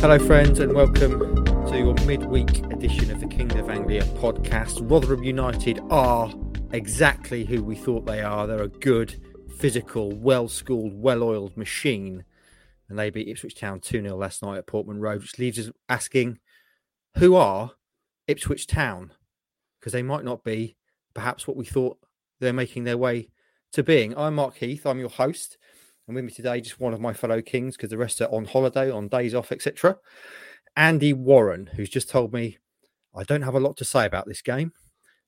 Hello, friends, and welcome to your midweek edition of the King of Anglia podcast. Rotherham United are exactly who we thought they are. They're a good, physical, well schooled, well oiled machine. And they beat Ipswich Town 2 0 last night at Portman Road, which leaves us asking who are Ipswich Town? Because they might not be perhaps what we thought they're making their way to being. I'm Mark Heath, I'm your host. And with me today, just one of my fellow kings, because the rest are on holiday, on days off, etc. Andy Warren, who's just told me I don't have a lot to say about this game.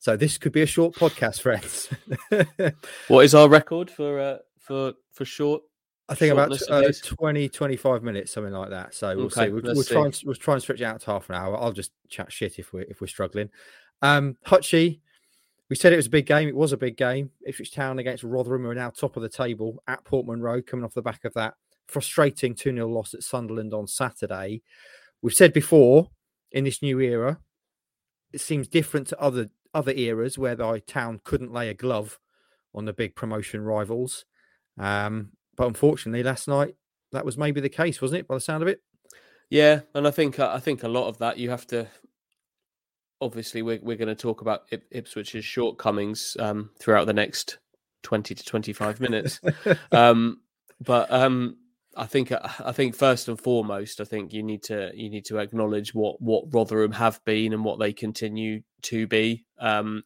So this could be a short podcast, friends. what is our record for uh, for for short? I think about uh, 20, 25 minutes, something like that. So we'll okay, see. We'll, we'll try and we'll try and stretch it out to half an hour. I'll just chat shit if we're if we're struggling. Um, Hutchie, we said it was a big game. It was a big game. Ipswich Town against Rotherham are now top of the table at Portman Road, coming off the back of that frustrating 2 0 loss at Sunderland on Saturday. We've said before in this new era, it seems different to other other eras whereby Town couldn't lay a glove on the big promotion rivals. Um, but unfortunately, last night that was maybe the case, wasn't it? By the sound of it. Yeah, and I think I think a lot of that you have to obviously we're, we're going to talk about Ip- Ipswich's shortcomings um, throughout the next 20 to 25 minutes. um, but um, I think I think first and foremost, I think you need to you need to acknowledge what what Rotherham have been and what they continue to be. Um,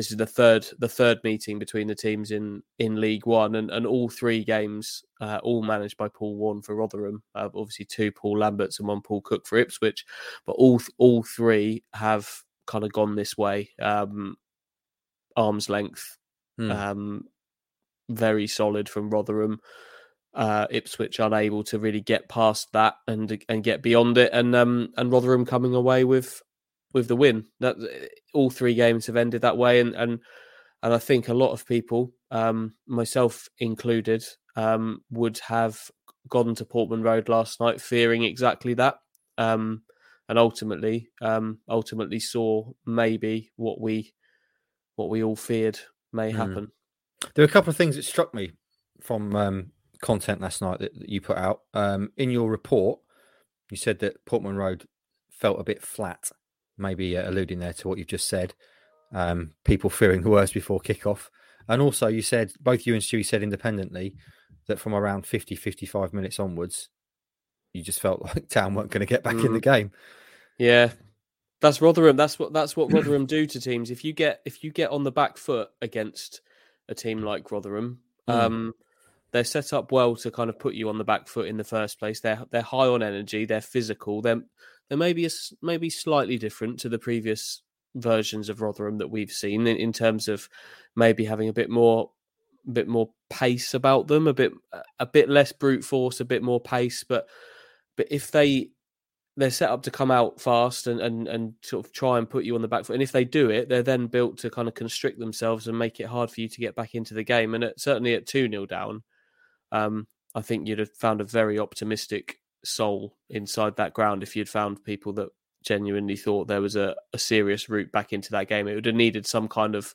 this is the third the third meeting between the teams in in League One, and, and all three games, uh, all managed by Paul Warne for Rotherham. Uh, obviously, two Paul Lamberts and one Paul Cook for Ipswich, but all all three have kind of gone this way. Um, arm's length, hmm. um, very solid from Rotherham. Uh, Ipswich unable to really get past that and and get beyond it, and um, and Rotherham coming away with with the win. That all three games have ended that way, and and and I think a lot of people, um, myself included, um, would have gone to Portman Road last night fearing exactly that, um, and ultimately, um, ultimately saw maybe what we what we all feared may hmm. happen. Mm. There are a couple of things that struck me from um, content last night that, that you put out um, in your report. You said that Portman Road felt a bit flat maybe uh, alluding there to what you've just said. Um, people fearing the worst before kickoff. And also, you said, both you and Stewie said independently that from around 50, 55 minutes onwards, you just felt like Town weren't going to get back mm. in the game. Yeah. That's Rotherham. That's what that's what Rotherham do to teams. If you get if you get on the back foot against a team like Rotherham, mm. um, they're set up well to kind of put you on the back foot in the first place. They're they're high on energy. They're physical. They're they may be a, maybe slightly different to the previous versions of Rotherham that we've seen in, in terms of maybe having a bit more a bit more pace about them, a bit a bit less brute force, a bit more pace. But but if they they're set up to come out fast and, and and sort of try and put you on the back foot, and if they do it, they're then built to kind of constrict themselves and make it hard for you to get back into the game. And at, certainly at two 0 down, um, I think you'd have found a very optimistic soul inside that ground if you'd found people that genuinely thought there was a, a serious route back into that game. It would have needed some kind of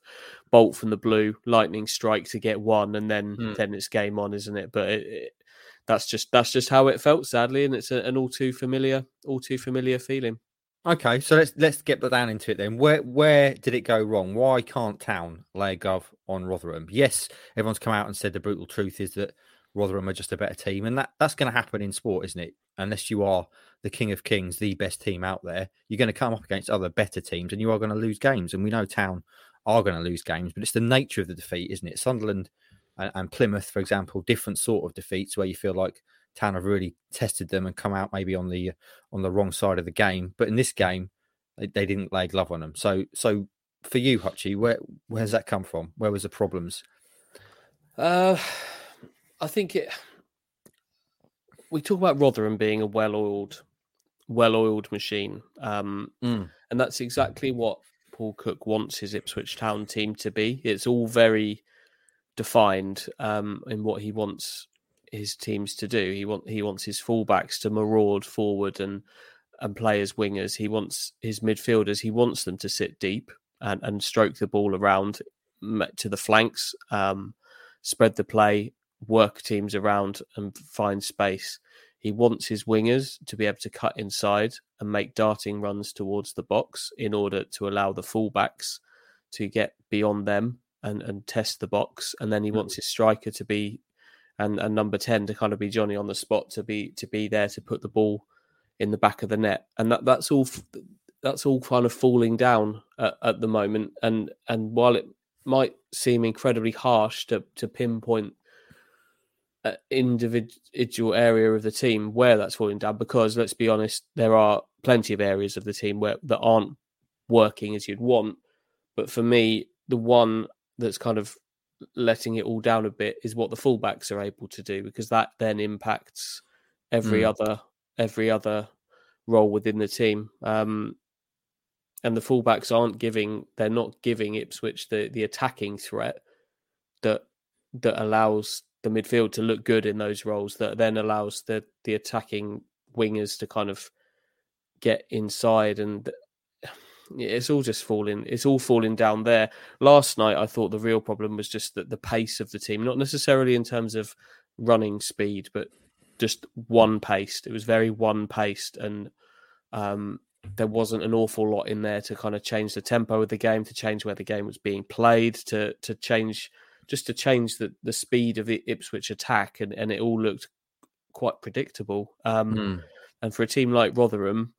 bolt from the blue, lightning strike to get one, and then mm. then it's game on, isn't it? But it, it, that's just that's just how it felt, sadly, and it's a, an all too familiar, all too familiar feeling. Okay, so let's let's get down into it then. Where where did it go wrong? Why can't Town lay a glove on Rotherham? Yes, everyone's come out and said the brutal truth is that Rotherham are just a better team, and that that's going to happen in sport, isn't it? Unless you are the king of kings, the best team out there, you're going to come up against other better teams, and you are going to lose games. And we know Town are going to lose games, but it's the nature of the defeat, isn't it? Sunderland and, and Plymouth, for example, different sort of defeats where you feel like Town have really tested them and come out maybe on the on the wrong side of the game. But in this game, they, they didn't lay glove on them. So so for you, Hutchie, where where's that come from? Where was the problems? Uh I think it. We talk about Rotherham being a well-oiled, well-oiled machine, um, mm. and that's exactly what Paul Cook wants his Ipswich Town team to be. It's all very defined um, in what he wants his teams to do. He want he wants his fullbacks to maraud forward and and play as wingers. He wants his midfielders. He wants them to sit deep and, and stroke the ball around to the flanks, um, spread the play, work teams around and find space. he wants his wingers to be able to cut inside and make darting runs towards the box in order to allow the fullbacks to get beyond them and, and test the box. And then he mm. wants his striker to be and, and number 10 to kind of be Johnny on the spot to be to be there to put the ball in the back of the net. And that, that's all that's all kind of falling down at, at the moment. And and while it might seem incredibly harsh to to pinpoint individual area of the team where that's falling down, because let's be honest, there are plenty of areas of the team where that aren't working as you'd want. But for me, the one that's kind of letting it all down a bit is what the fullbacks are able to do because that then impacts every mm. other every other role within the team. Um, and the fullbacks aren't giving they're not giving Ipswich the the attacking threat that that allows the midfield to look good in those roles that then allows the the attacking wingers to kind of get inside and it's all just falling it's all falling down there. Last night i thought the real problem was just that the pace of the team not necessarily in terms of running speed but just one paced. It was very one paced and um, there wasn't an awful lot in there to kind of change the tempo of the game, to change where the game was being played, to to change just to change the, the speed of the Ipswich attack, and, and it all looked quite predictable. Um, mm. And for a team like Rotherham,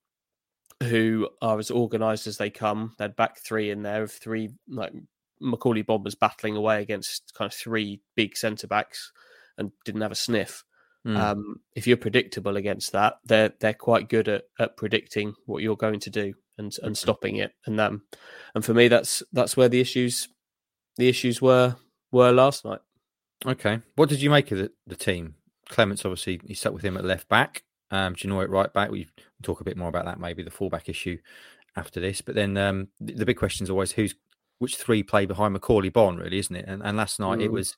who are as organised as they come, they had back three in there of three like Macauley Bombers battling away against kind of three big centre backs and didn't have a sniff. Mm. Um, if you're predictable against that, they're they're quite good at, at predicting what you're going to do and and mm-hmm. stopping it. And um, and for me, that's that's where the issues the issues were were last night. Okay, what did you make of the, the team? Clements obviously he stuck with him at left back. Um, do you know it right back? We talk a bit more about that, maybe the fullback issue after this. But then um, the, the, big question is always who's which three play behind Macauley Bonne, really, isn't it? And, and last night mm. it was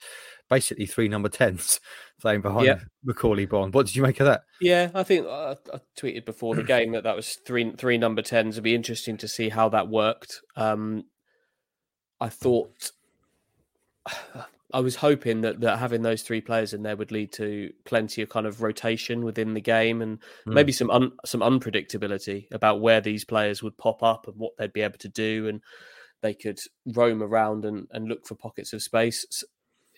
basically three number tens playing behind yeah. Macauley Bonne. What did you make of that? Yeah, I think uh, I tweeted before the game that that was three three number tens. It'd be interesting to see how that worked. Um, I thought I was hoping that, that having those three players in there would lead to plenty of kind of rotation within the game and mm. maybe some un, some unpredictability about where these players would pop up and what they'd be able to do and they could roam around and, and look for pockets of space.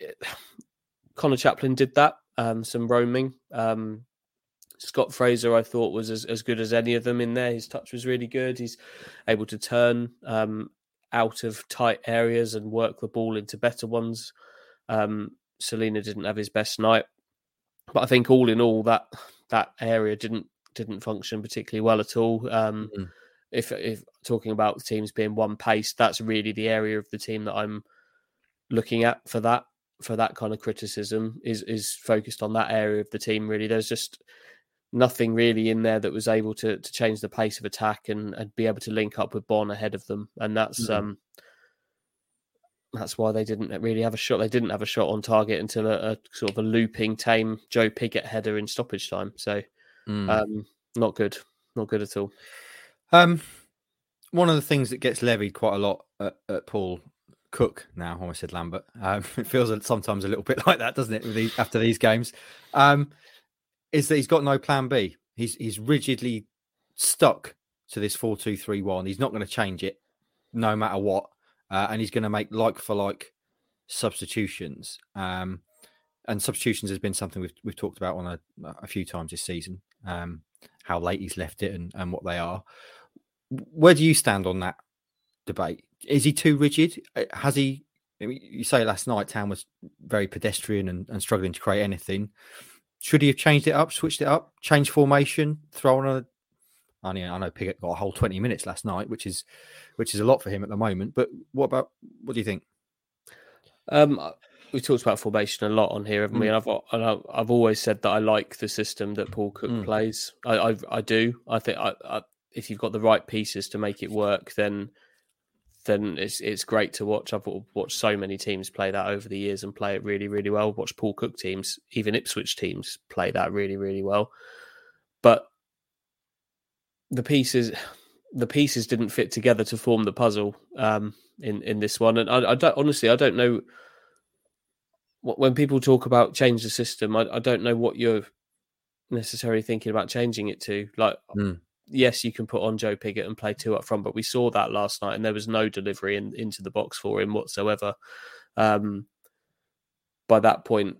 Conor Chaplin did that, um, some roaming. Um, Scott Fraser, I thought, was as, as good as any of them in there. His touch was really good. He's able to turn um, out of tight areas and work the ball into better ones. Um, Celina didn't have his best night, but I think all in all, that that area didn't didn't function particularly well at all. Um, mm-hmm if if talking about the teams being one pace, that's really the area of the team that I'm looking at for that for that kind of criticism is is focused on that area of the team. Really, there's just nothing really in there that was able to to change the pace of attack and, and be able to link up with Bonne ahead of them, and that's mm-hmm. um that's why they didn't really have a shot. They didn't have a shot on target until a, a sort of a looping tame Joe Pigott header in stoppage time. So, mm. um, not good, not good at all. Um, one of the things that gets levied quite a lot at, at Paul Cook now, I almost said Lambert. Um, it feels sometimes a little bit like that, doesn't it? These, after these games, um, is that he's got no plan B. He's he's rigidly stuck to this four two three one. He's not going to change it, no matter what, uh, and he's going to make like for like substitutions. Um, and substitutions has been something we've we've talked about on a, a few times this season. Um, how late he's left it and, and what they are where do you stand on that debate? Is he too rigid? Uh, has he? You say last night Town was very pedestrian and, and struggling to create anything. Should he have changed it up, switched it up, changed formation, thrown a I know, I know Pigott got a whole 20 minutes last night, which is which is a lot for him at the moment. But what about what do you think? Um, we talked about formation a lot on here, haven't mm. we? And I've and I've always said that I like the system that Paul Cook mm. plays. I, I, I do. I think I, I if you've got the right pieces to make it work, then then it's it's great to watch. I've watched so many teams play that over the years and play it really, really well. Watch Paul Cook teams, even Ipswich teams, play that really, really well. But the pieces, the pieces didn't fit together to form the puzzle um, in in this one. And I, I don't honestly, I don't know when people talk about change the system. I, I don't know what you're necessarily thinking about changing it to. Like, Mm. Yes, you can put on Joe Pigott and play two up front, but we saw that last night, and there was no delivery in, into the box for him whatsoever. Um, by that point,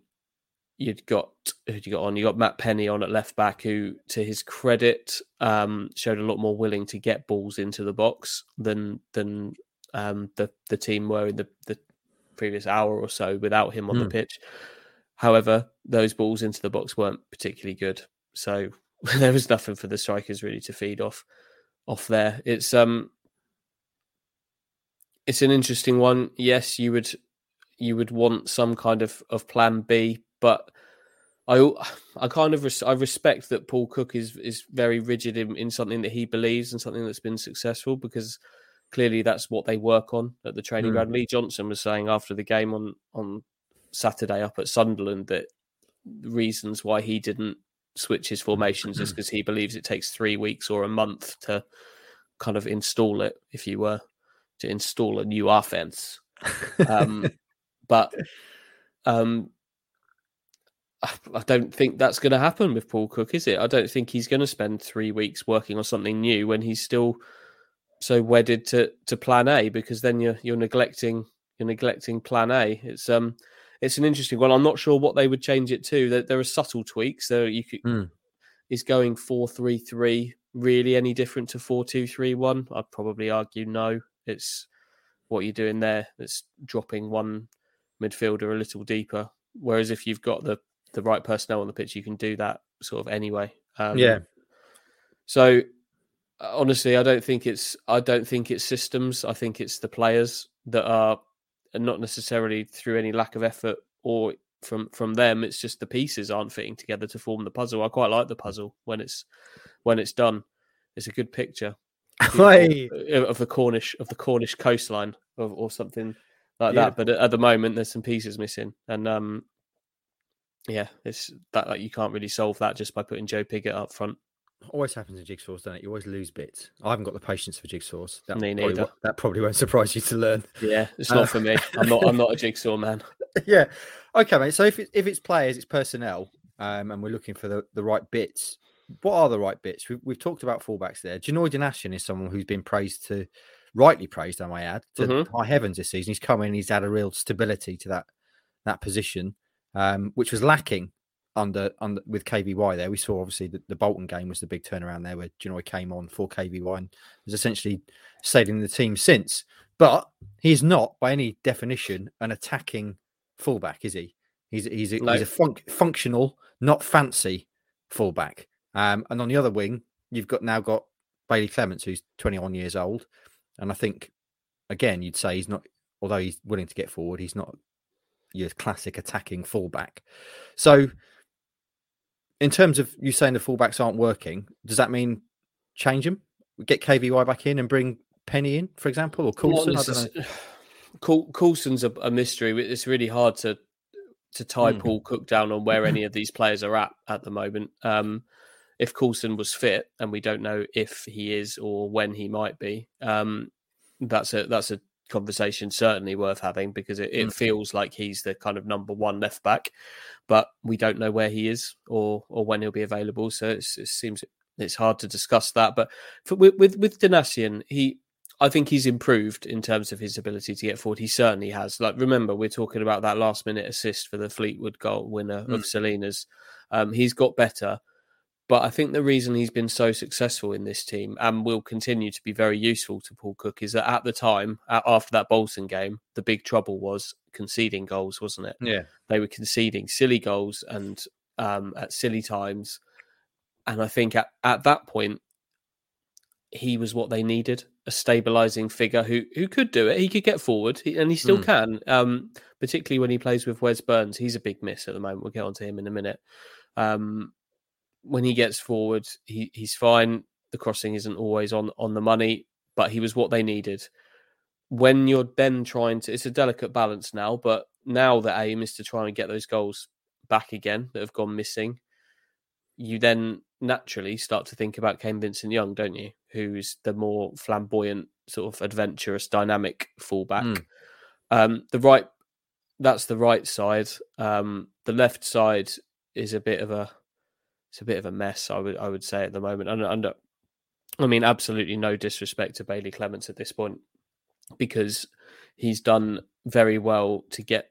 you'd got who you got on? You got Matt Penney on at left back, who, to his credit, um, showed a lot more willing to get balls into the box than than um, the the team were in the, the previous hour or so without him on the Hmm. pitch. However, those balls into the box weren't particularly good, so there was nothing for the strikers really to feed off off there. It's um, it's an interesting one. Yes, you would you would want some kind of of plan B, but I I kind of res- I respect that Paul Cook is is very rigid in, in something that he believes and something that's been successful because clearly that's what they work on at the training Mm. ground. Lee Johnson was saying after the game on on Saturday up at Sunderland that reasons why he didn't switch his formations just because he believes it takes three weeks or a month to kind of install it, if you were to install a new offense. Um, but um, I I don't think that's going to happen with Paul Cook, is it? I don't think he's going to spend three weeks working on something new when he's still so wedded to to Plan A, because then you're you're neglecting you're neglecting Plan A. It's um it's an interesting one. I'm not sure what they would change it to. There, there are subtle tweaks. So you could Mm. is going four three three really any different to four two three one? I'd probably argue no. It's what you're doing there. It's dropping one midfielder a little deeper. Whereas if you've got the the right personnel on the pitch, you can do that sort of anyway. Um, yeah. So honestly, I don't think it's I don't think it's systems. I think it's the players that are and not necessarily through any lack of effort or from from them. It's just the pieces aren't fitting together to form the puzzle. I quite like the puzzle when it's when it's done. It's a good picture of the Cornish of the Cornish coastline or, or something like Yeah. that. But at, at the moment, there's some pieces missing, and um, yeah, it's that like, you can't really solve that just by putting Joe Pigott up front. Always happens in jigsaws, doesn't it? You always lose bits. I haven't got the patience for jigsaws. That Me probably, neither. that probably won't surprise you to learn. Yeah, it's Uh, not for me. I'm not. I'm not a jigsaw man. yeah. Okay, mate. So if it, if it's players, it's personnel, um, and we're looking for the, the right bits. What are the right bits? We've, we've talked about fullbacks there. Janoi Donacien is someone who's been praised to, rightly praised, I might add, to Mhm. high heavens this season. He's come in, he's had a real stability to that that position, um, which was lacking under under with KVY. There, we saw obviously the, the Bolton game was the big turnaround there, where Janoi came on for KVY and has essentially stayed in the team since. But he's not, by any definition, an attacking fullback, is he? He's he's a, No. he's a func- functional, not fancy fullback. Um, and on the other wing, you've got now got Bailey Clements, who's 21 years old, and I think again you'd say he's not, although he's willing to get forward, he's not your classic attacking fullback. So, in terms of you saying the fullbacks aren't working, does that mean change them, get KVY back in, and bring Penney in, for example, or Coulson? I don't know. Coul- Coulson's a, a mystery. It's really hard to to tie Mm. Paul Cook down on where any of these players are at at the moment. Um, if Coulson was fit, and we don't know if he is or when he might be, um, that's a that's a conversation certainly worth having because it, it Mm. feels like he's the kind of number one left back, but we don't know where he is or or when he'll be available. So it's, it seems it's hard to discuss that. But for, with with with Donacien, he I think he's improved in terms of his ability to get forward. He certainly has. Like, remember, we're talking about that last minute assist for the Fleetwood goal winner of Mm. Celina's. Um, he's got better, but I think the reason he's been so successful in this team and will continue to be very useful to Paul Cook is that at the time, after that Bolton game, the big trouble was conceding goals, wasn't it? Yeah, they were conceding silly goals and um, at silly times. And I think at, at that point, he was what they needed a stabilizing figure who who could do it. He could get forward, and he still Mm. can. Um, particularly when he plays with Wes Burns, he's a big miss at the moment. We'll get onto him in a minute. Um, when he gets forward, he, he's fine. The crossing isn't always on on the money, but he was what they needed. When you're then trying to, it's a delicate balance now, but now the aim is to try and get those goals back again that have gone missing. You then naturally start to think about Kane Vincent Young, don't you? Who's the more flamboyant, sort of adventurous, dynamic fullback. Mm. Um, the right, that's the right side. Um, the left side is a bit of a it's a bit of a mess. I would I would say at the moment, and, and I mean, absolutely no disrespect to Bailey Clements at this point because he's done very well to get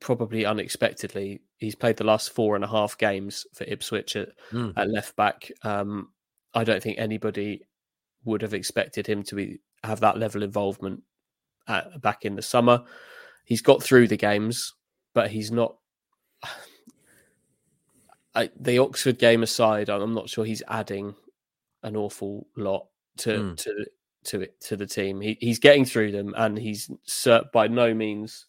probably unexpectedly. He's played the last four and a half games for Ipswich at, mm. at left back. Um, I don't think anybody would have expected him to be have that level of involvement at, back in the summer. He's got through the games, but he's not. I, the Oxford game aside, I'm not sure he's adding an awful lot to mm. to to it to the team. He, he's getting through them, and he's by no means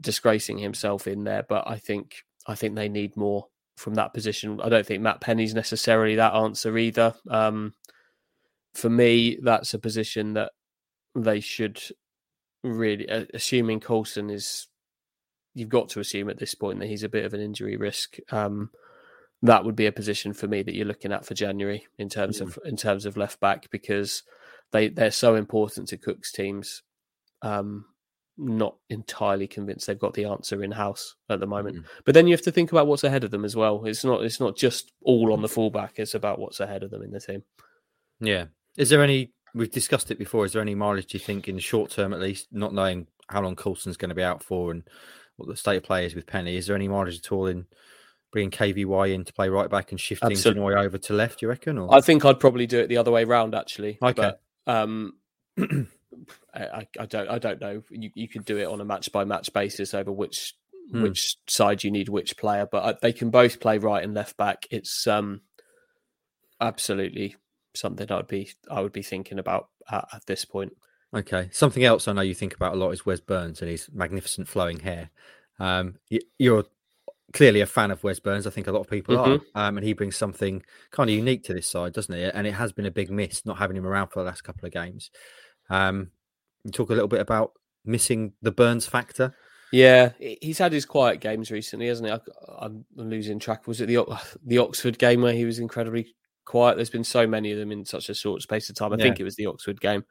disgracing himself in there. But I think I think they need more from that position. I don't think Matt Penney's necessarily that answer either. Um, for me, that's a position that they should really, assuming Coulson is, you've got to assume at this point that he's a bit of an injury risk. Um, that would be a position for me that you're looking at for January in terms mm. of in terms of left back because they they're so important to Cook's teams. Um, not entirely convinced they've got the answer in house at the moment. Mm. But then you have to think about what's ahead of them as well. It's not it's not just all on the fullback. It's about what's ahead of them in the team. Yeah. Is there any? We've discussed it before. Is there any mileage you think in the short term, at least, not knowing how long Coulson's going to be out for and what the state of play is with Penney? Is there any mileage at all in bringing KVY in to play right back and shifting Absolutely. over to left? You reckon? Or? I think I'd probably do it the other way round. Actually, okay. But, um, I, I, don't I don't know. You you could do it on a match by match basis over which hmm. which side you need which player, but uh, they can both play right and left back. It's um absolutely something I'd be I would be thinking about at, at this point. Okay, something else I know you think about a lot is Wes Burns and his magnificent flowing hair. Um, you're clearly a fan of Wes Burns. I think a lot of people mm-hmm. are, um, and he brings something kind of unique to this side, doesn't he? And it has been a big miss not having him around for the last couple of games. Um, you talk a little bit about missing the Burns factor. Yeah, he's had his quiet games recently, hasn't he? I, am losing track. Was it the the Oxford game where he was incredibly quiet? There's been so many of them in such a short space of time. I yeah. think it was the Oxford game.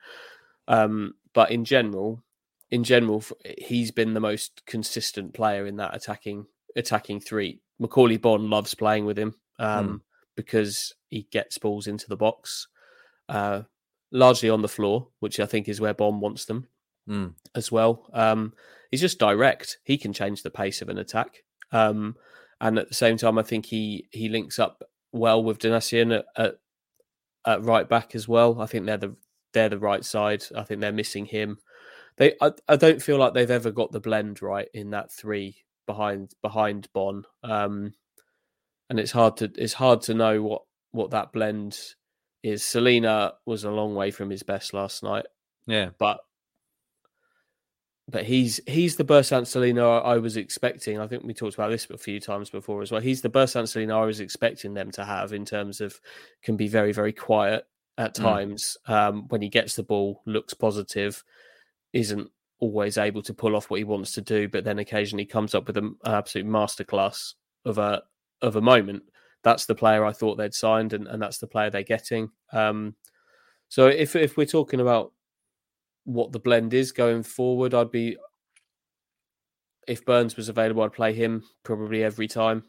Um, but in general, in general, he's been the most consistent player in that attacking attacking three. Macauley Bonne loves playing with him um, mm. because he gets balls into the box. Uh, largely on the floor, which I think is where Bonne wants them mm. as well. Um, he's just direct. He can change the pace of an attack. Um, and at the same time, I think he he links up well with Donacien at, at, at, right back as well. I think they're the they're the right side. I think they're missing him. They I, I don't feel like they've ever got the blend right in that three behind behind Bonne. Um, and it's hard to it's hard to know what what that blend is Celina was a long way from his best last night. Yeah, but but he's he's the Bersant Celina I was expecting. I think we talked about this a few times before as well. He's the Bersant Celina I was expecting them to have in terms of can be very very quiet at mm. times mm. um, when he gets the ball, looks positive, isn't always able to pull off what he wants to do, but then occasionally comes up with an absolute masterclass of a of a moment that's the player I thought they'd signed, and, and that's the player they're getting. Um, so if if we're talking about what the blend is going forward, I'd be if Burns was available, I'd play him probably every time.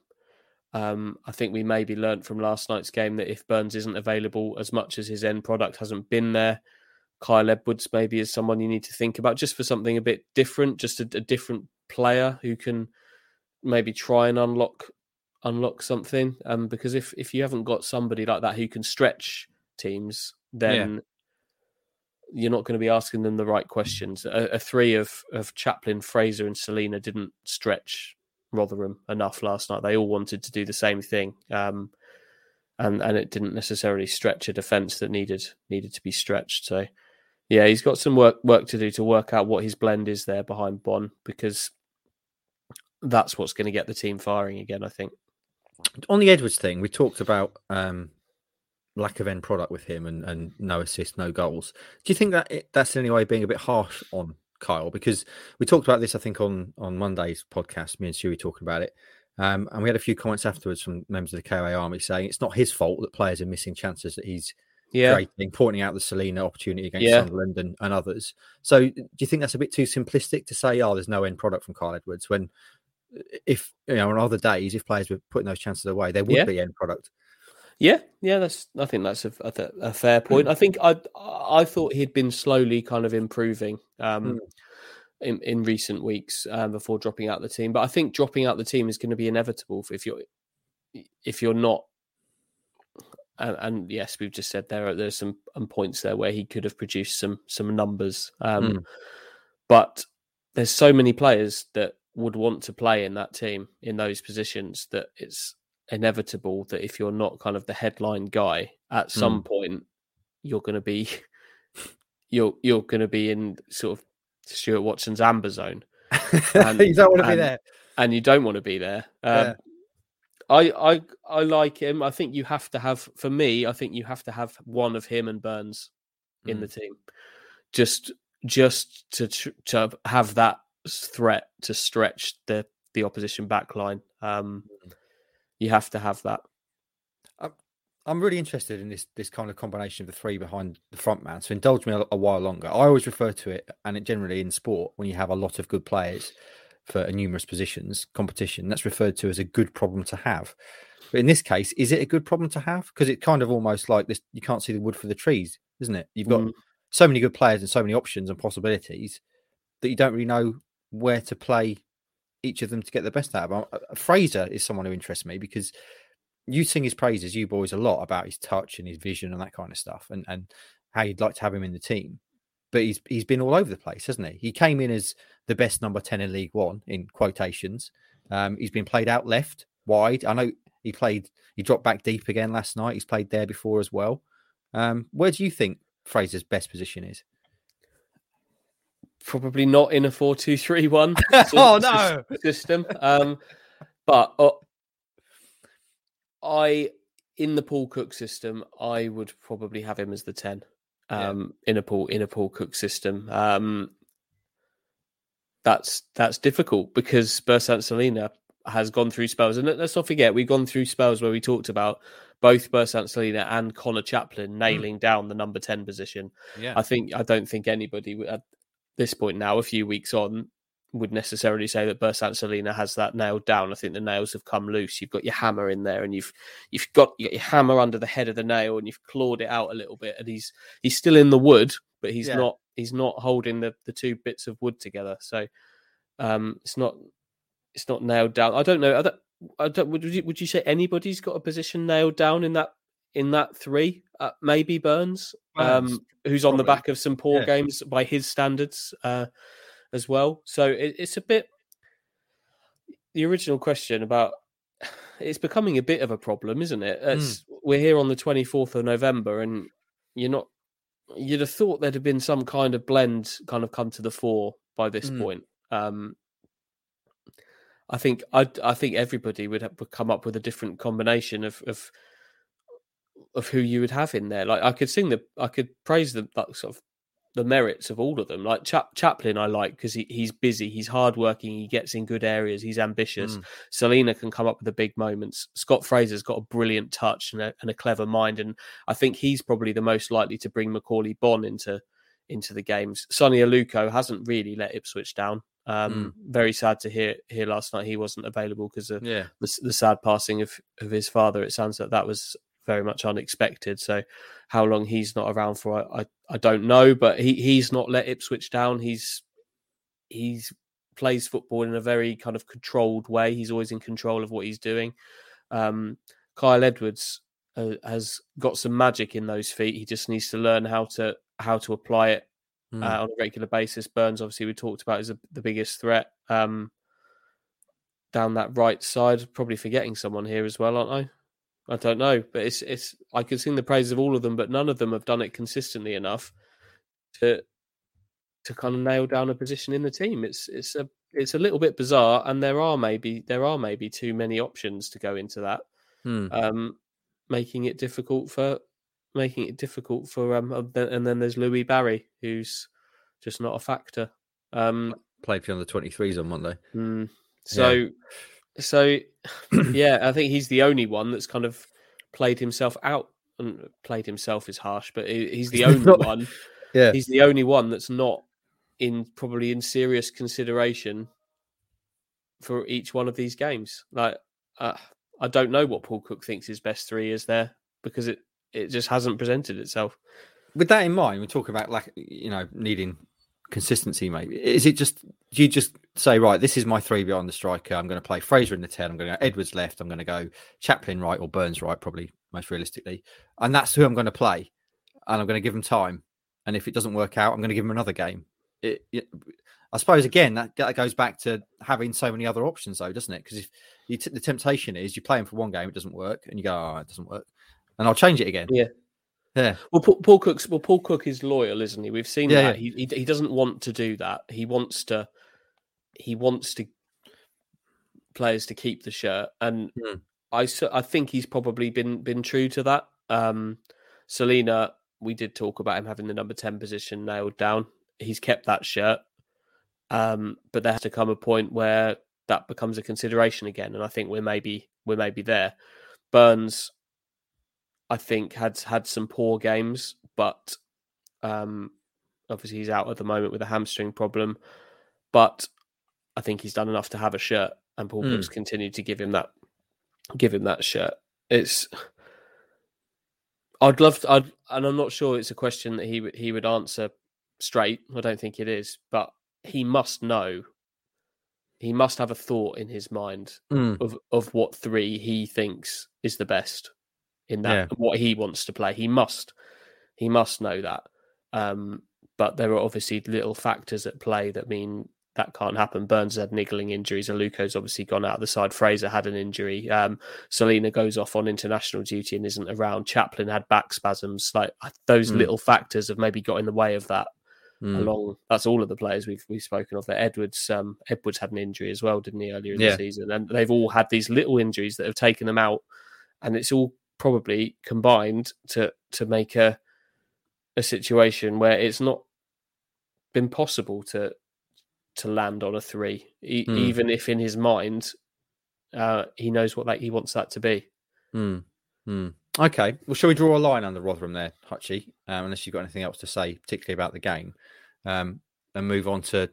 Um, I think we maybe learnt from last night's game that if Burns isn't available as much as his end product hasn't been there, Kyle Edwards maybe is someone you need to think about just for something a bit different, just a, a different player who can maybe try and unlock unlock something. Um, because if if you haven't got somebody like that who can stretch teams, then yeah. you're not going to be asking them the right questions. A, a, three of of Chaplin, Fraser, and Celina didn't stretch Rotherham enough last night. They all wanted to do the same thing. Um, and and it didn't necessarily stretch a defence that needed needed to be stretched. So, yeah, he's got some work work to do to work out what his blend is there behind Bonne because that's what's going to get the team firing again. I think on the Edwards thing, we talked about um, lack of end product with him and, and no assists, no goals. Do you think that it, that's in any way being a bit harsh on Kyle? Because we talked about this, I think, on on Monday's podcast. Me and Sue talking about it, um, and we had a few comments afterwards from members of the KOA Army saying it's not his fault that players are missing chances that he's yeah. creating, pointing out the Celina opportunity against yeah. Sunderland and, and others. So, do you think that's a bit too simplistic to say, "Oh, there's no end product from Kyle Edwards" when if you know on other days, if players were putting those chances away, there would Yeah. be end product. Yeah, yeah, that's. I think that's a, a, a fair point. I think I I thought he'd been slowly kind of improving um, Mm. in in recent weeks um, before dropping out the team. But I think dropping out the team is going to be inevitable if you're if you're not. And, and yes, we've just said there are there's some um, points there where he could have produced some some numbers, um, Mm. but there's so many players that would want to play in that team in those positions that it's inevitable that if you're not kind of the headline guy at some point you're going to be you're you're going to be in sort of Stuart Watson's amber zone And- you don't want to be there. and you don't want to be there um, Yeah. I, I I like him. I think you have to have for me. I think you have to have one of him and Burns in Mm. the team, just just to to have that threat to stretch the the opposition back line. Um, Mm. you have to have that. I'm really interested in this this kind of combination of the three behind the front man. So indulge me a, a while longer. I always refer to it, and it generally in sport, when you have a lot of good players for numerous positions, competition, that's referred to as a good problem to have. But in this case, is it a good problem to have? Because it kind of almost like this: you can't see the wood for the trees, isn't it? You've got Mm. so many good players and so many options and possibilities that you don't really know where to play each of them to get the best out of them. Uh, Fraser is someone who interests me because you sing his praises, you boys, a lot about his touch and his vision and that kind of stuff, and and how you'd like to have him in the team. But he's he's been all over the place, hasn't he? He came in as the best number ten in League One in quotations. Um, he's been played out left, wide. I know he played. He dropped back deep again last night. He's played there before as well. Um, where do you think Fraser's best position is? Probably not in a four-two-three-one. Oh, no. system. Um, but uh, I in the Paul Cook system, I would probably have him as the ten. Yeah. Um, in a Paul in a Paul Cook system. Um, that's that's difficult because Bersant Celina has gone through spells, and let- let's not forget we've gone through spells where we talked about both Bersant Celina and Conor Chaplin nailing down the number ten position. Yeah, I think I don't think anybody would- at this point now, a few weeks on, would necessarily say that Bersant Celina has that nailed down. I think the nails have come loose. You've got your hammer in there, and you've you've got you got your hammer under the head of the nail, and you've clawed it out a little bit, and he's he's still in the wood, but he's Yeah. not he's not holding the the two bits of wood together. So um, it's not it's not nailed down. I don't know. I don't, I don't, would you would you say anybody's got a position nailed down in that in that three? Uh, maybe Burns, Burns, um, who's on the back of some poor Yeah. games by his standards uh, as well. So it, it's a bit. The original question about it's becoming a bit of a problem, isn't it? It's, We're here on the twenty fourth of November, and you're not. You'd have thought there'd have been some kind of blend, kind of come to the fore by this Mm. point. Um, I think I I think everybody would, have, would come up with a different combination of of of who you would have in there. Like I could sing the I could praise the like, sort of the merits of all of them. Like Chap- Chaplin, I like because he, he's busy, he's hardworking, he gets in good areas, he's ambitious. Mm. Celina can come up with the big moments. Scott Fraser's got a brilliant touch and a, and a clever mind, and I think he's probably the most likely to bring Macauley Bonne into into the games. Sone Aluko hasn't really let Ipswich down. Um, Very sad to hear hear last night he wasn't available because of yeah. the, the sad passing of, of his father. It sounds like that was very much unexpected. So, how long he's not around for, I, I, I don't know. But he, he's not let Ipswich down. He's he's plays football in a very kind of controlled way. He's always in control of what he's doing. Um, Kyle Edwards uh, has got some magic in those feet. He just needs to learn how to how to apply it Mm. uh, on a regular basis. Burns, obviously, we talked about is the, the biggest threat um, down that right side. Probably forgetting someone here as well, aren't I? I don't know, but it's it's. I could sing the praises of all of them, but none of them have done it consistently enough to to kind of nail down a position in the team. It's it's a it's a little bit bizarre, and there are maybe there are maybe too many options to go into that Mm. um, making it difficult for making it difficult for um and then there's Louie Barry who's just not a factor. Um, Played for the 23s on Monday. mm, so so yeah, I think he's the only one that's kind of played himself out and played himself is harsh, but he's the only one. Yeah. He's the only one that's not in probably in serious consideration for each one of these games. Like uh, I don't know what Paul Cook thinks his best three is there because it it just hasn't presented itself. With that in mind, we're talking about like you know needing consistency, mate. Is it just do you just say right? This is my three behind the striker. I'm going to play Fraser in the ten. I'm going to go Edwards left. I'm going to go Chaplin right or Burns right, probably most realistically, and that's who I'm going to play. And I'm going to give him time. And if it doesn't work out, I'm going to give him another game. It, it, I suppose again that, that goes back to having so many other options, though, doesn't it? Because if you t- the temptation is you play him for one game, it doesn't work, and you go, oh, it doesn't work, and I'll change it again. Yeah, yeah. Well, Paul, Paul Cook's well, Paul Cook is loyal, isn't he? We've seen Yeah, that. He, he he doesn't want to do that. He wants to. He wants to players to keep the shirt, and I I I think he's probably been been true to that. Um, Celina, we did talk about him having the number ten position nailed down. He's kept that shirt, um, but there has to come a point where that becomes a consideration again, and I think we're maybe we're maybe there. Burns, I think had had some poor games, but um, obviously he's out at the moment with a hamstring problem. But I think he's done enough to have a shirt, and Paul Mm. Cook's continued to give him that give him that shirt. It's I'd love to, I'd, and I'm not sure it's a question that he would he would answer straight. I don't think it is, but he must know. He must have a thought in his mind Mm. of of what three he thinks is the best in that Yeah. what he wants to play. He must he must know that. Um, but there are obviously little factors at play that mean that can't happen. Burns had niggling injuries. Aluko's obviously gone out of the side. Fraser had an injury. Um, Celina goes off on international duty and isn't around. Chaplin had back spasms. Like those Mm. little factors have maybe got in the way of that. Mm. Along, that's all of the players we've we've spoken of. There, Edwards, um, Edwards had an injury as well, didn't he, earlier in Yeah. the season? And they've all had these little injuries that have taken them out, and it's all probably combined to to make a a situation where it's not been possible to to land on a three, e- Hmm. even if in his mind uh, he knows what that he wants that to be. Mm. Mm. Okay. Well, shall we draw a line under Rotherham there, Hutchie? Um, unless you've got anything else to say, particularly about the game, um, and move on to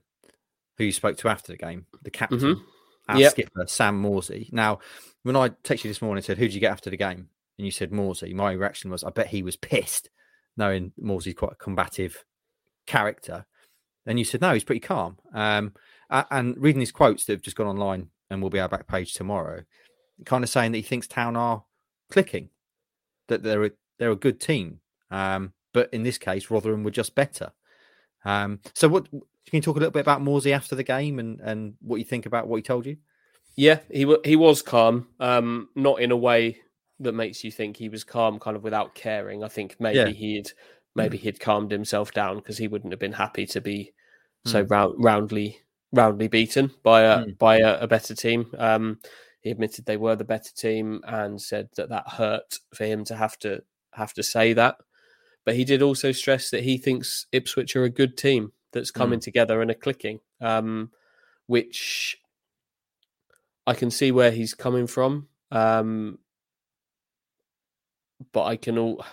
who you spoke to after the game, the captain, Mhm. our Yep. skipper, Sam Morsy. Now, when I texted you this morning and said, "Who did you get after the game?" And you said Morsy, my reaction was, "I bet he was pissed," knowing Morsy's quite a combative character. And you said, "No, he's pretty calm." Um, and reading his quotes that have just gone online and will be our back page tomorrow, kind of saying that he thinks Town are clicking, that they're a, they're a good team. Um, but in this case, Rotherham were just better. Um, so, what can you talk a little bit about Morsy after the game and and what you think about what he told you? Yeah, he wa he was calm, um, not in a way that makes you think he was calm, kind of without caring. I think maybe Yeah. he'd maybe he'd calmed himself down because he wouldn't have been happy to be so Mm. round, roundly roundly beaten by a Mm. by a, a better team. Um, he admitted they were the better team and said that that hurt for him to have to have to say that. But he did also stress that he thinks Ipswich are a good team that's coming together and are clicking, um, which I can see where he's coming from. Um, but I can all.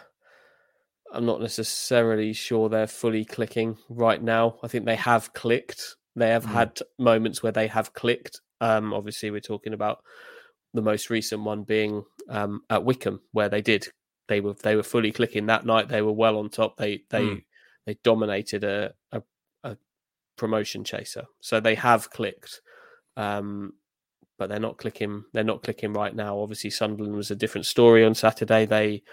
I'm not necessarily sure they're fully clicking right now. I think they have clicked. They have Mm. had moments where they have clicked. Um, obviously, we're talking about the most recent one being um, at Wycombe, where they did. They were they were fully clicking that night. They were well on top. They they Mm. they dominated a, a a promotion chaser. So they have clicked. Um, but they're not clicking. They're not clicking right now. Obviously, Sunderland was a different story on Saturday. They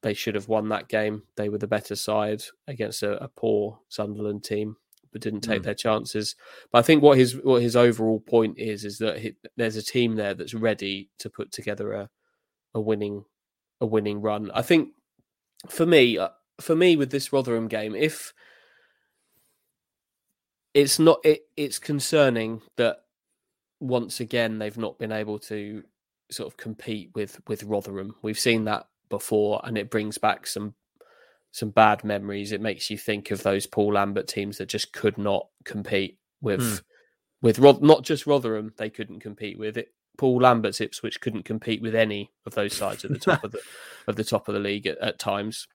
they should have won that game. They were the better side against a, a poor Sunderland team, but didn't take Mm. their chances. But I think what his what his overall point is is that he, there's a team there that's ready to put together a a winning a winning run. I think for me, uh, for me with this Rotherham game, if it's not it, it's concerning that once again they've not been able to sort of compete with with Rotherham. We've seen that before, and it brings back some some bad memories. It makes you think of those Paul Lambert teams that just could not compete with Hmm. with Roth- not just Rotherham. They couldn't compete with it. Paul Lambert's Ipswich which couldn't compete with any of those sides at the top of the of the top of the league at, at times.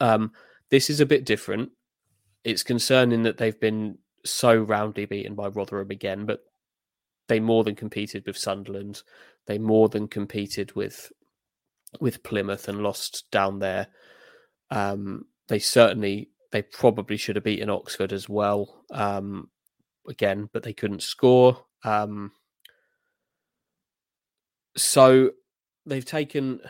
Um, this is a bit different. It's concerning that they've been so roundly beaten by Rotherham again, but they more than competed with Sunderland. They more than competed with with Plymouth and lost down there. Um, they certainly they probably should have beaten Oxford as well. Um, again, but they couldn't score. Um, so they've taken.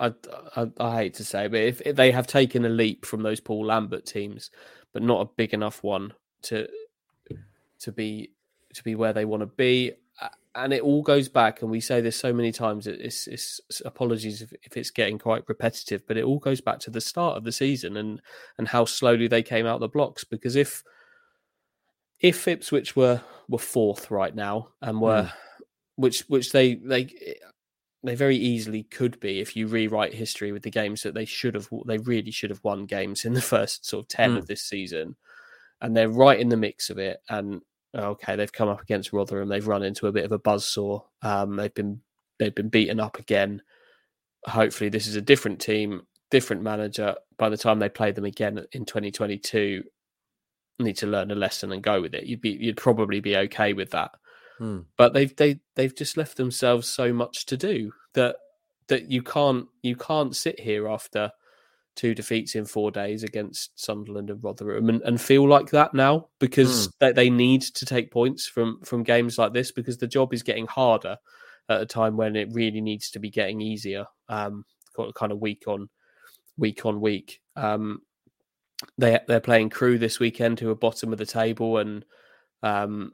I, I, I, hate to say, but if, if, they have taken a leap from those Paul Lambert teams, but not a big enough one to to be to be where they want to be, and it all goes back, and we say this so many times. It's, it's, apologies if, if, it's getting quite repetitive, but it all goes back to the start of the season and and how slowly they came out the blocks. Because if if Ipswich were were fourth right now and were mm. which which they they they very easily could be if you rewrite history with the games that they should have they really should have won games in the first sort of 10 mm. of this season and they're right in the mix of it and okay, they've come up against Rotherham. They've run into a bit of a buzzsaw. Um, they've been they've been beaten up again. Hopefully, this is a different team, different manager. By the time they play them again in 2022, need to learn a lesson and go with it. You'd be you'd probably be okay with that. Hmm. But they've they they've just left themselves so much to do that that you can't you can't sit here after two defeats in four days against Sunderland and Rotherham and, and feel like that now because mm. they, they need to take points from from games like this because the job is getting harder at a time when it really needs to be getting easier um kind of week on week on week um they they're playing Crewe this weekend who are bottom of the table and um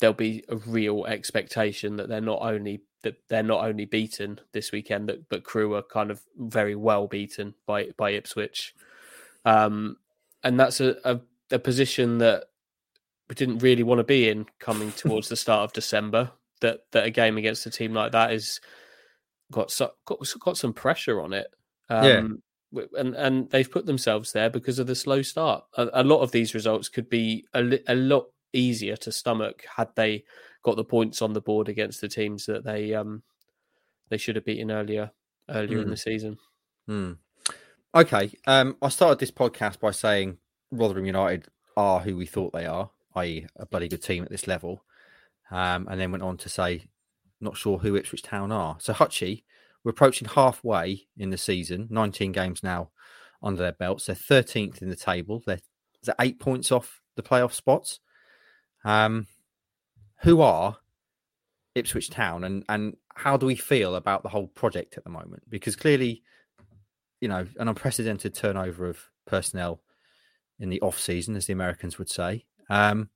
there'll be a real expectation that they're not only that they're not only beaten this weekend, but, but Crewe are kind of very well beaten by by Ipswich, um, and that's a, a, a position that we didn't really want to be in coming towards the start of December. That that a game against a team like that is got so, got got some pressure on it. Um, yeah. And and they've put themselves there because of the slow start. A, a lot of these results could be a, a lot easier to stomach had they got the points on the board against the teams that they um they should have beaten earlier earlier mm. in the hmm. season. Mm. Okay, um, I started this podcast by saying Rotherham United are who we thought they are, i.e., a bloody good team at this level, um, and then went on to say, not sure who Ipswich Town are. So Hutchie, we're approaching halfway in the season, 19 games now under their belts. They're 13th in the table. They're, they're eight points off the playoff spots. Um, who are Ipswich Town and and how do we feel about the whole project at the moment? Because clearly, you know, an unprecedented turnover of personnel in the off season, as the Americans would say, um,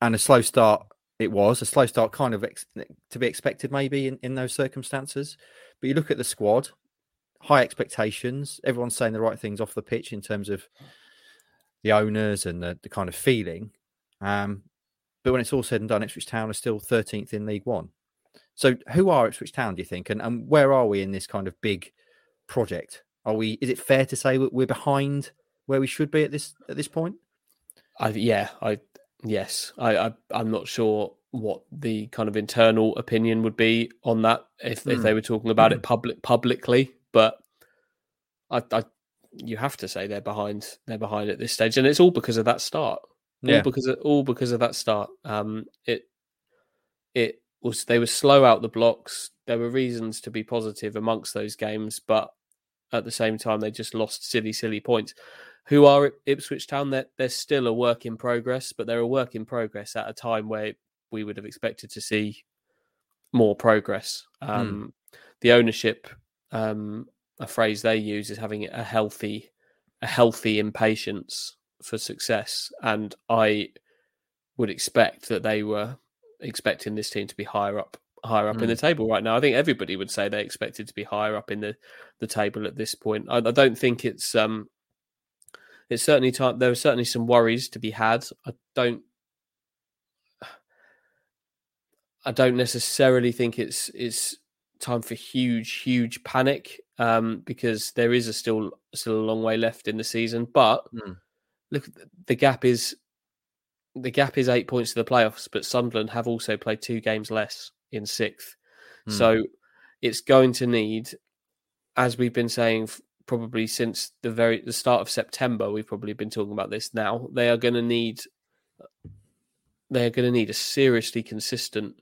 and a slow start. It was a slow start, kind of ex- to be expected, maybe in, in those circumstances. But you look at the squad, high expectations. Everyone's saying the right things off the pitch in terms of the owners and the, the kind of feeling. Um, but when it's all said and done, Ipswich Town are still 13th in League One. So who are Ipswich Town, do you think? And, and where are we in this kind of big project? Are we? Is it fair to say we're behind where we should be at this at this point? I yeah, I yes, I, I I'm not sure what the kind of internal opinion would be on that if mm. if they hmm. were talking about mm. it public publicly, but I, I you have to say they're behind they're behind at this stage, and it's all because of that start all yeah. because of, all because of that start. Um, it it was they were slow out the blocks. There were reasons to be positive amongst those games, but at the same time they just lost silly, silly points. Who are Ipswich Town? They're, they're still a work in progress, but they're a work in progress at a time where we would have expected to see more progress. Hmm. Um, The ownership, um, a phrase they use, is having a healthy, a healthy impatience for success, and I would expect that they were expecting this team to be higher up higher up mm. in the mm. table right now. I think everybody would say they expected to be higher up in the the table at this point. I, I don't think it's um it's certainly time there are certainly some worries to be had. I don't I don't necessarily think it's it's time for huge huge panic um because there is a still still a long way left in the season but mm look, the gap is the gap is eight points to the playoffs, but Sunderland have also played two games less in sixth. Mm. So it's going to need, as we've been saying probably since the very the start of September, we've probably been talking about this now. They are going to need they're going to need a seriously consistent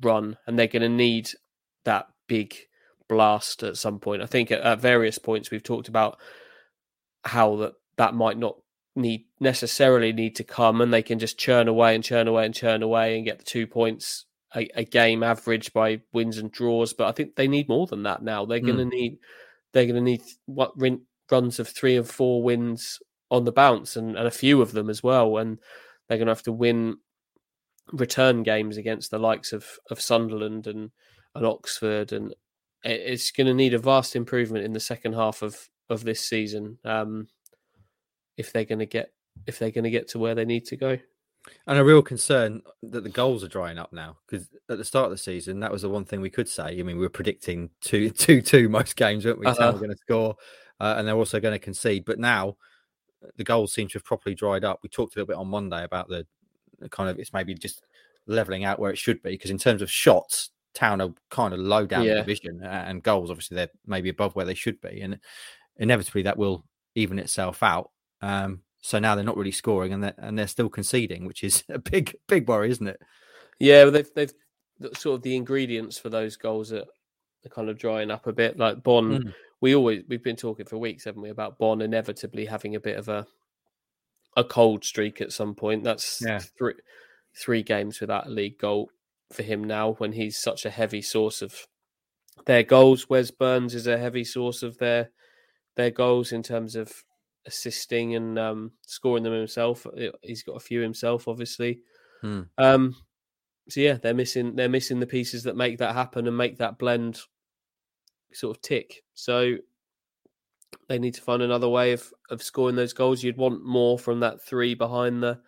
run, and they're going to need that big blast at some point. I think at, at various points we've talked about how that that might not need necessarily need to come, and they can just churn away and churn away and churn away and get the two points a, a game average by wins and draws. But I think they need more than that now. They're mm. going to need they're going to need what runs of three and four wins on the bounce, and, and a few of them as well, and they're going to have to win return games against the likes of of Sunderland and and Oxford, and it's going to need a vast improvement in the second half of of this season um, if they're going to get if they're going to get to where they need to go. And a real concern that the goals are drying up now because at the start of the season, that was the one thing we could say. I mean, we were predicting two, two, two most games, weren't we? Uh-huh. We're going to score, uh, and they're also going to concede. But now the goals seem to have properly dried up. We talked a little bit on Monday about the, the kind of it's maybe just leveling out where it should be because in terms of shots, Town are kind of low down yeah. the division, and goals obviously they're maybe above where they should be, and inevitably that will even itself out. Um, so now they're not really scoring, and they're and they're still conceding, which is a big big worry, isn't it? Yeah, they've they've sort of the ingredients for those goals are, are kind of drying up a bit. Like Bonne, mm. we always we've been talking for weeks, haven't we, about Bonne inevitably having a bit of a a cold streak at some point. That's yeah. three three games without a league goal for him now when he's such a heavy source of their goals. Wes Burns is a heavy source of their their goals in terms of assisting and um, scoring them himself. He's got a few himself, obviously. Hmm. Um, so yeah, they're missing they're missing the pieces that make that happen and make that blend sort of tick. So they need to find another way of of scoring those goals. You'd want more from that three behind the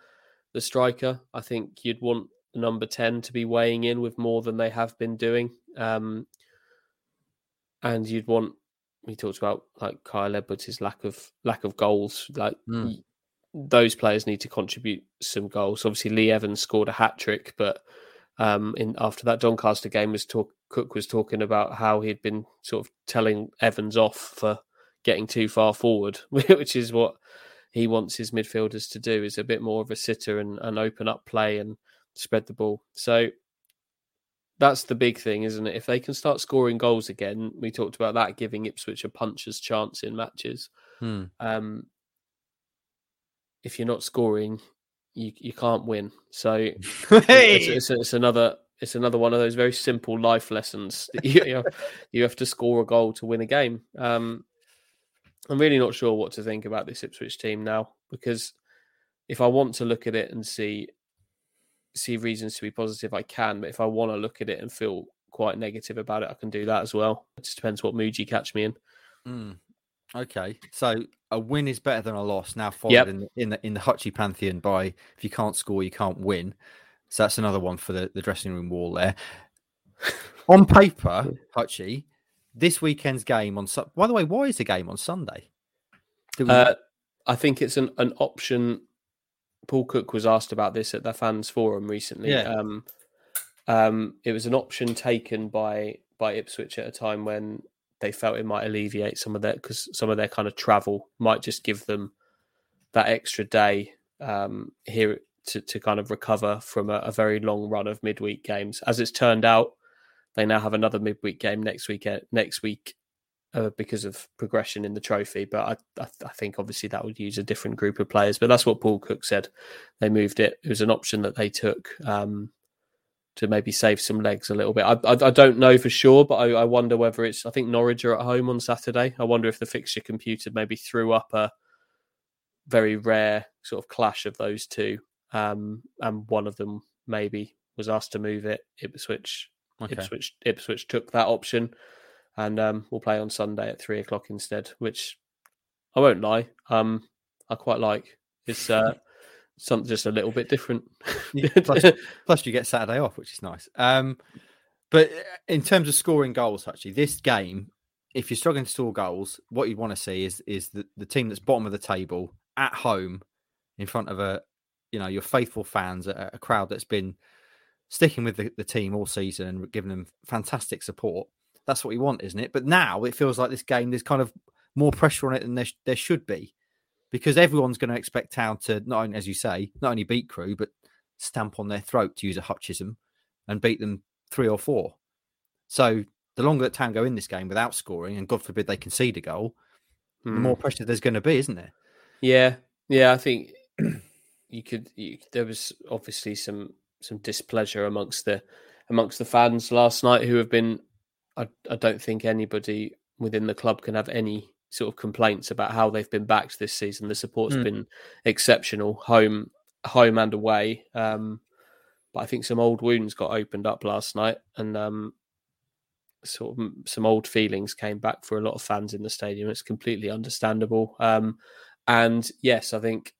the striker. I think you'd want number 10 to be weighing in with more than they have been doing. Um, and you'd want, we talked about like Kyle Edwards' lack of lack of goals. Like mm. those players need to contribute some goals. Obviously, Lee Evans scored a hat trick, but um, in after that Doncaster game, was talk Cook was talking about how he'd been sort of telling Evans off for getting too far forward, which is what he wants his midfielders to do is a bit more of a sitter and, and open up play and spread the ball. So that's the big thing, isn't it? If they can start scoring goals again, we talked about that giving Ipswich a puncher's chance in matches. Hmm. Um, if you're not scoring, you you can't win. So hey! it's, it's, it's, another it's another one of those very simple life lessons. you, you, have, you have to score a goal to win a game. Um, I'm really not sure what to think about this Ipswich team now because if I want to look at it and see see reasons to be positive, I can. But if I want to look at it and feel quite negative about it, I can do that as well. It just depends what mood you catch me in. Mm. Okay, so a win is better than a loss. Now followed yep. in, the, in the in the Hutchie pantheon by if you can't score, you can't win. So that's another one for the, the dressing room wall there. on paper, Hutchie, this weekend's game on. By the way, why is the game on Sunday? We... Uh, I think it's an, an option Paul Cook was asked about this at the fans forum recently. Yeah. Um, um, it was an option taken by by Ipswich at a time when they felt it might alleviate some of their because some of their kind of travel might just give them that extra day um, here to, to kind of recover from a, a, very long run of midweek games. As it's turned out, they now have another midweek game next week next week uh, because of progression in the trophy. But I, I, I, think obviously that would use a different group of players. But that's what Paul Cook said. They moved it. It was an option that they took um, to maybe save some legs a little bit. I, I, I don't know for sure, but I, wonder whether it's. I think Norwich are at home on Saturday. I wonder if the fixture computer maybe threw up a very rare sort of clash of those two, um, and one of them maybe was asked to move it. Ipswich, okay. Ipswich, Ipswich took that option and um, we'll play on Sunday at three o'clock instead. Which I won't lie, um, I quite like. It's uh, something just a little bit different. plus, plus, you get Saturday off, which is nice. Um, but uh, in terms of scoring goals, actually, this game, if you're struggling to score goals, what you want to see is is the, the team that's bottom of the table at home in front of a you know your faithful fans, a, a crowd that's been sticking with the, the team all season and giving them fantastic support that's what we want, isn't it? But now it feels like this game there's kind of more pressure on it than there, sh- there should be because everyone's going to expect Town to not only, as you say, not only beat Crewe, but stamp on their throat to use a Hutchism and beat them three or four. So the longer that Town go in this game without scoring, and God forbid they concede a goal, the Hmm. more pressure there's going to be, isn't there? Yeah, yeah. I think you could. You, there was obviously some some displeasure amongst the amongst the fans last night who have been. I I don't think anybody within the club can have any sort of complaints about how they've been backed this season. The support's Mm. been exceptional, home home and away. Um, but I think some old wounds got opened up last night, and um, sort of some old feelings came back for a lot of fans in the stadium. It's completely understandable. Um, and yes, I think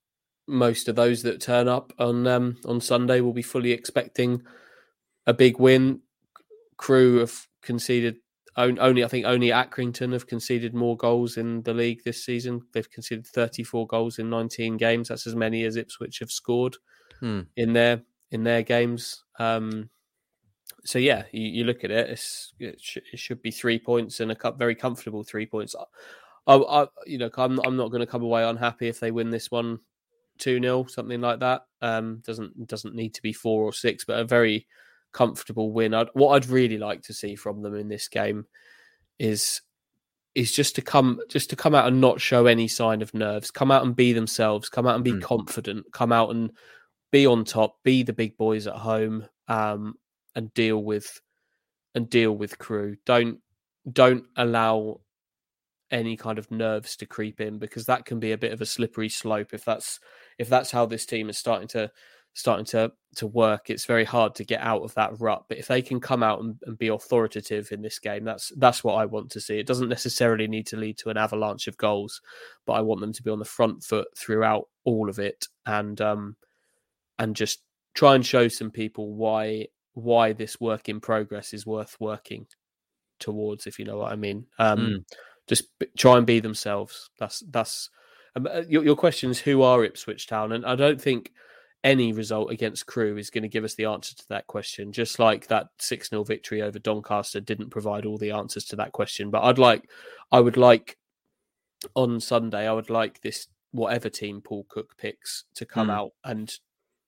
most of those that turn up on um, on Sunday will be fully expecting a big win. Crewe have conceded only, I think, only Accrington have conceded more goals in the league this season. They've conceded 34 goals in 19 games. That's as many as Ipswich have scored Hmm. in their in their games. Um, so yeah, you, you look at it, it's, it, sh- it should be three points and a cup, very comfortable three points. I, I you know, I'm I'm not going to come away unhappy if they win this one two 0 something like that. Um, doesn't doesn't need to be four or six, but a very comfortable win. I'd, what I'd really like to see from them in this game is is just to come just to come out and not show any sign of nerves. Come out and be themselves. Come out and be Mm. confident. Come out and be on top. Be the big boys at home. Um, and deal with and deal with Crewe. Don't don't allow any kind of nerves to creep in because that can be a bit of a slippery slope if that's if that's how this team is starting to starting to to work it's very hard to get out of that rut. But if they can come out and, and be authoritative in this game that's that's what i want to see. It doesn't necessarily need to lead to an avalanche of goals but i want them to be on the front foot throughout all of it and um and just try and show some people why why this work in progress is worth working towards if you know what i mean. Um Mm. just b- try and be themselves. That's that's um, uh, your, your question is who are ipswich town? And i don't think any result against Crewe is going to give us the answer to that question just like that 6-0 victory over doncaster didn't provide all the answers to that question but i'd like i would like on sunday i would like this whatever team paul cook picks to come Mm. out and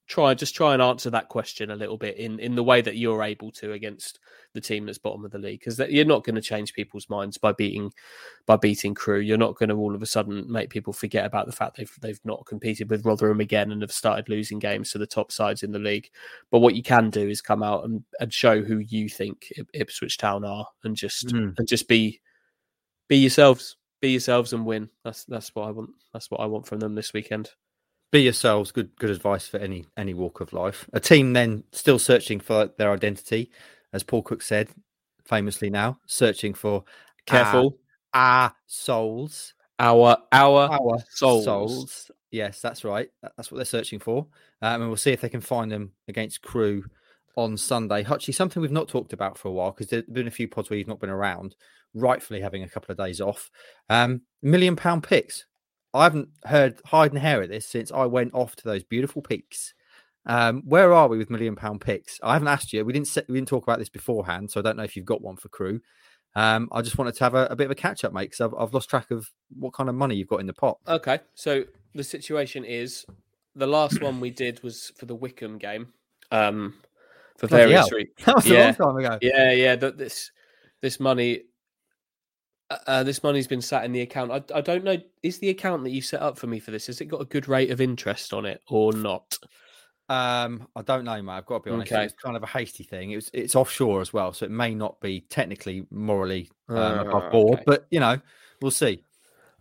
try just try and answer that question a little bit in in the way that you're able to against the team that's bottom of the league because you're not going to change people's minds by beating by beating Crewe you're not going to all of a sudden make people forget about the fact they've they've not competed with Rotherham again and have started losing games to the top sides in the league. But what you can do is come out and, and show who you think Ipswich Town are and just Mm. and just be be yourselves be yourselves and win. That's that's what I want that's what I want from them this weekend Be yourselves. Good, good advice for any any walk of life. A team then still searching for their identity, as Paul Cook said famously. Now searching for careful our souls, our our our souls. Yes, that's right. That's what they're searching for, um, and we'll see if they can find them against Crewe on Sunday. Hutchie, something we've not talked about for a while because there's been a few pods where you've not been around, rightfully having a couple of days off. Um, million pound picks. I haven't heard hide and hair at this since I went off to those beautiful peaks. Um, where are we with million pound picks? I haven't asked you. We didn't set, we didn't talk about this beforehand, so I don't know if you've got one for Crewe. Um, I just wanted to have a, a bit of a catch up, mate, because I've, I've lost track of what kind of money you've got in the pot. Okay, so the situation is the last one we did was for the Wycombe game. Um, for Bloody various reasons. That was a Yeah. long time ago. Yeah, yeah. That this this money, uh, uh, this money's been sat in the account. I, I don't know. Is the account that you set up for me for this? Has it got a good rate of interest on it or not? Um, I don't know, mate. I've got to be honest. Okay. It's kind of a hasty thing. It was, it's offshore as well, so it may not be technically morally um, Uh, above board, okay. but you know, we'll see.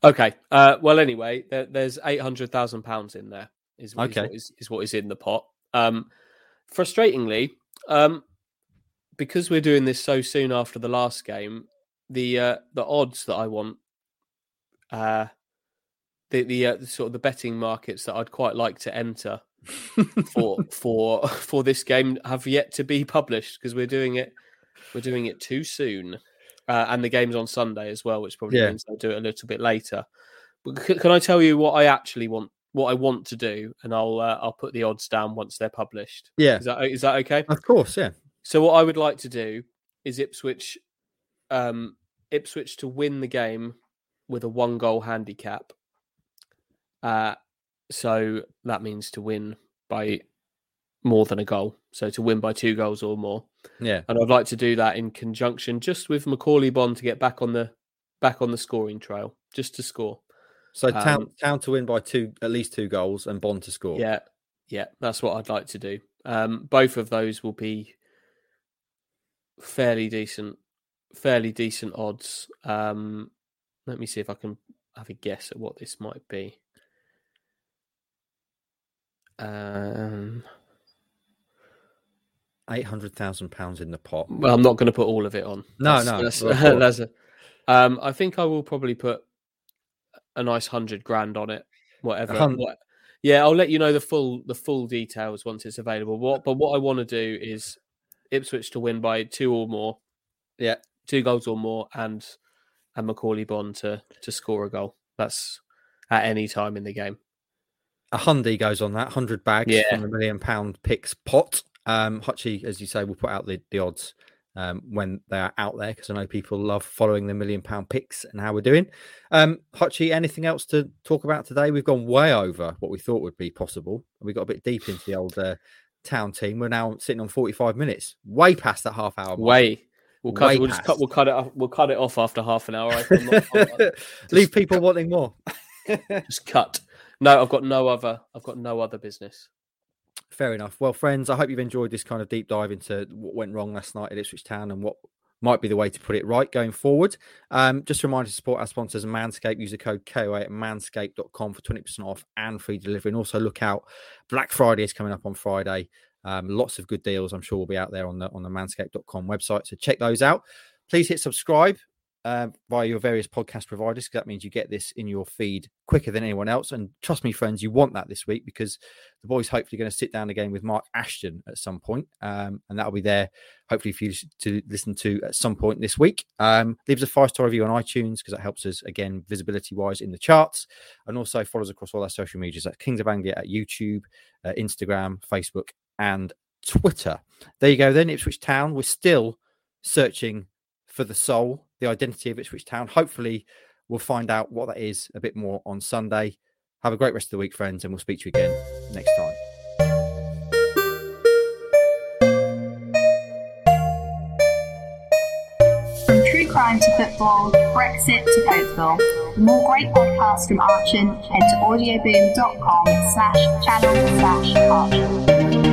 Okay. Uh, well, anyway, there, there's eight hundred thousand pounds in there. Is, is Okay. what is, is what is in the pot. Um, frustratingly, um, because we're doing this so soon after the last game, the uh, the odds that I want, uh, the the, uh, sort of the betting markets that I'd quite like to enter for for for this game have yet to be published because we're doing it we're doing it too soon, uh, and the game's on Sunday as well, which probably Yeah. means I'll do it a little bit later. But c- can I tell you what I actually want? What I want to do, and I'll uh, I'll put the odds down once they're published. yeah, Is that is that okay? of course, yeah. So what I would like to do is Ipswich, um, Ipswich to win the game with a one goal handicap. Uh, so that means to win by more than a goal. So to win by two goals or more. Yeah. And I'd like to do that in conjunction just with Macauley Bonne to get back on the back on the scoring trail, just to score. So town Um, town to win by two, at least two goals, and Bonne to score. Yeah, yeah, that's what I'd like to do. Um, both of those will be fairly decent, fairly decent odds. Um, let me see if I can have a guess at what this might be. Um, eight hundred thousand pounds in the pot. well, I'm not going to put all of it on. No, That's- no, that's, well, that's a, um, I think I will probably put a nice hundred grand on it. Whatever. what- yeah, I'll let you know the full the full details once it's available. What, but what I want to do is Ipswich to win by two or more. Yeah. Two goals or more, and and Macauley Bonne to to score a goal. That's at any time in the game. A hundy goes on that hundred bags Yeah. from the million pound picks pot. Um, Hutchie, as you say, will put out the, the odds um, when they are out there because I know people love following the million pound picks and how we're doing. Um, Hutchie, anything else to talk about today? We've gone way over what we thought would be possible. We got a bit deep into the old uh, town team. We're now sitting on forty five minutes, way past that half hour. mark. Way. We'll cut. We'll just cut. We'll cut it. Off, we'll cut it off after half an hour. I- not- Leave people cut- wanting more. just cut. No, I've got no other. I've got no other business. Fair enough. Well, friends, I hope you've enjoyed this kind of deep dive into what went wrong last night at Ipswich Town and what might be the way to put it right going forward. Um, just a reminder to support our sponsors, Manscaped. Use the code KOA at manscaped.com for 20% off and free delivery. And also look out, Black Friday is coming up on Friday. Um, lots of good deals, I'm sure, will be out there on the on the manscaped.com website. So check those out. Please hit subscribe uh, via your various podcast providers. 'cause that means you get this in your feed quicker than anyone else. And trust me, friends, you want that this week because the boys hopefully going to sit down again with Mark Ashton at some point, um, and that'll be there hopefully for you to listen to at some point this week. Um, leave us a five star review on iTunes because that helps us again visibility wise in the charts, and also follow us across all our social medias at Kings of Anglia at YouTube, uh, Instagram, Facebook, and Twitter. There you go. Then Ipswich Town. We're still searching for the soul, the identity of Ipswich Town. Hopefully, we'll find out what that is a bit more on Sunday. Have a great rest of the week, friends, and we'll speak to you again next time. From true crime to football, Brexit to. For more great podcasts from Archon, head to audioboom.com slash channel slash Archon.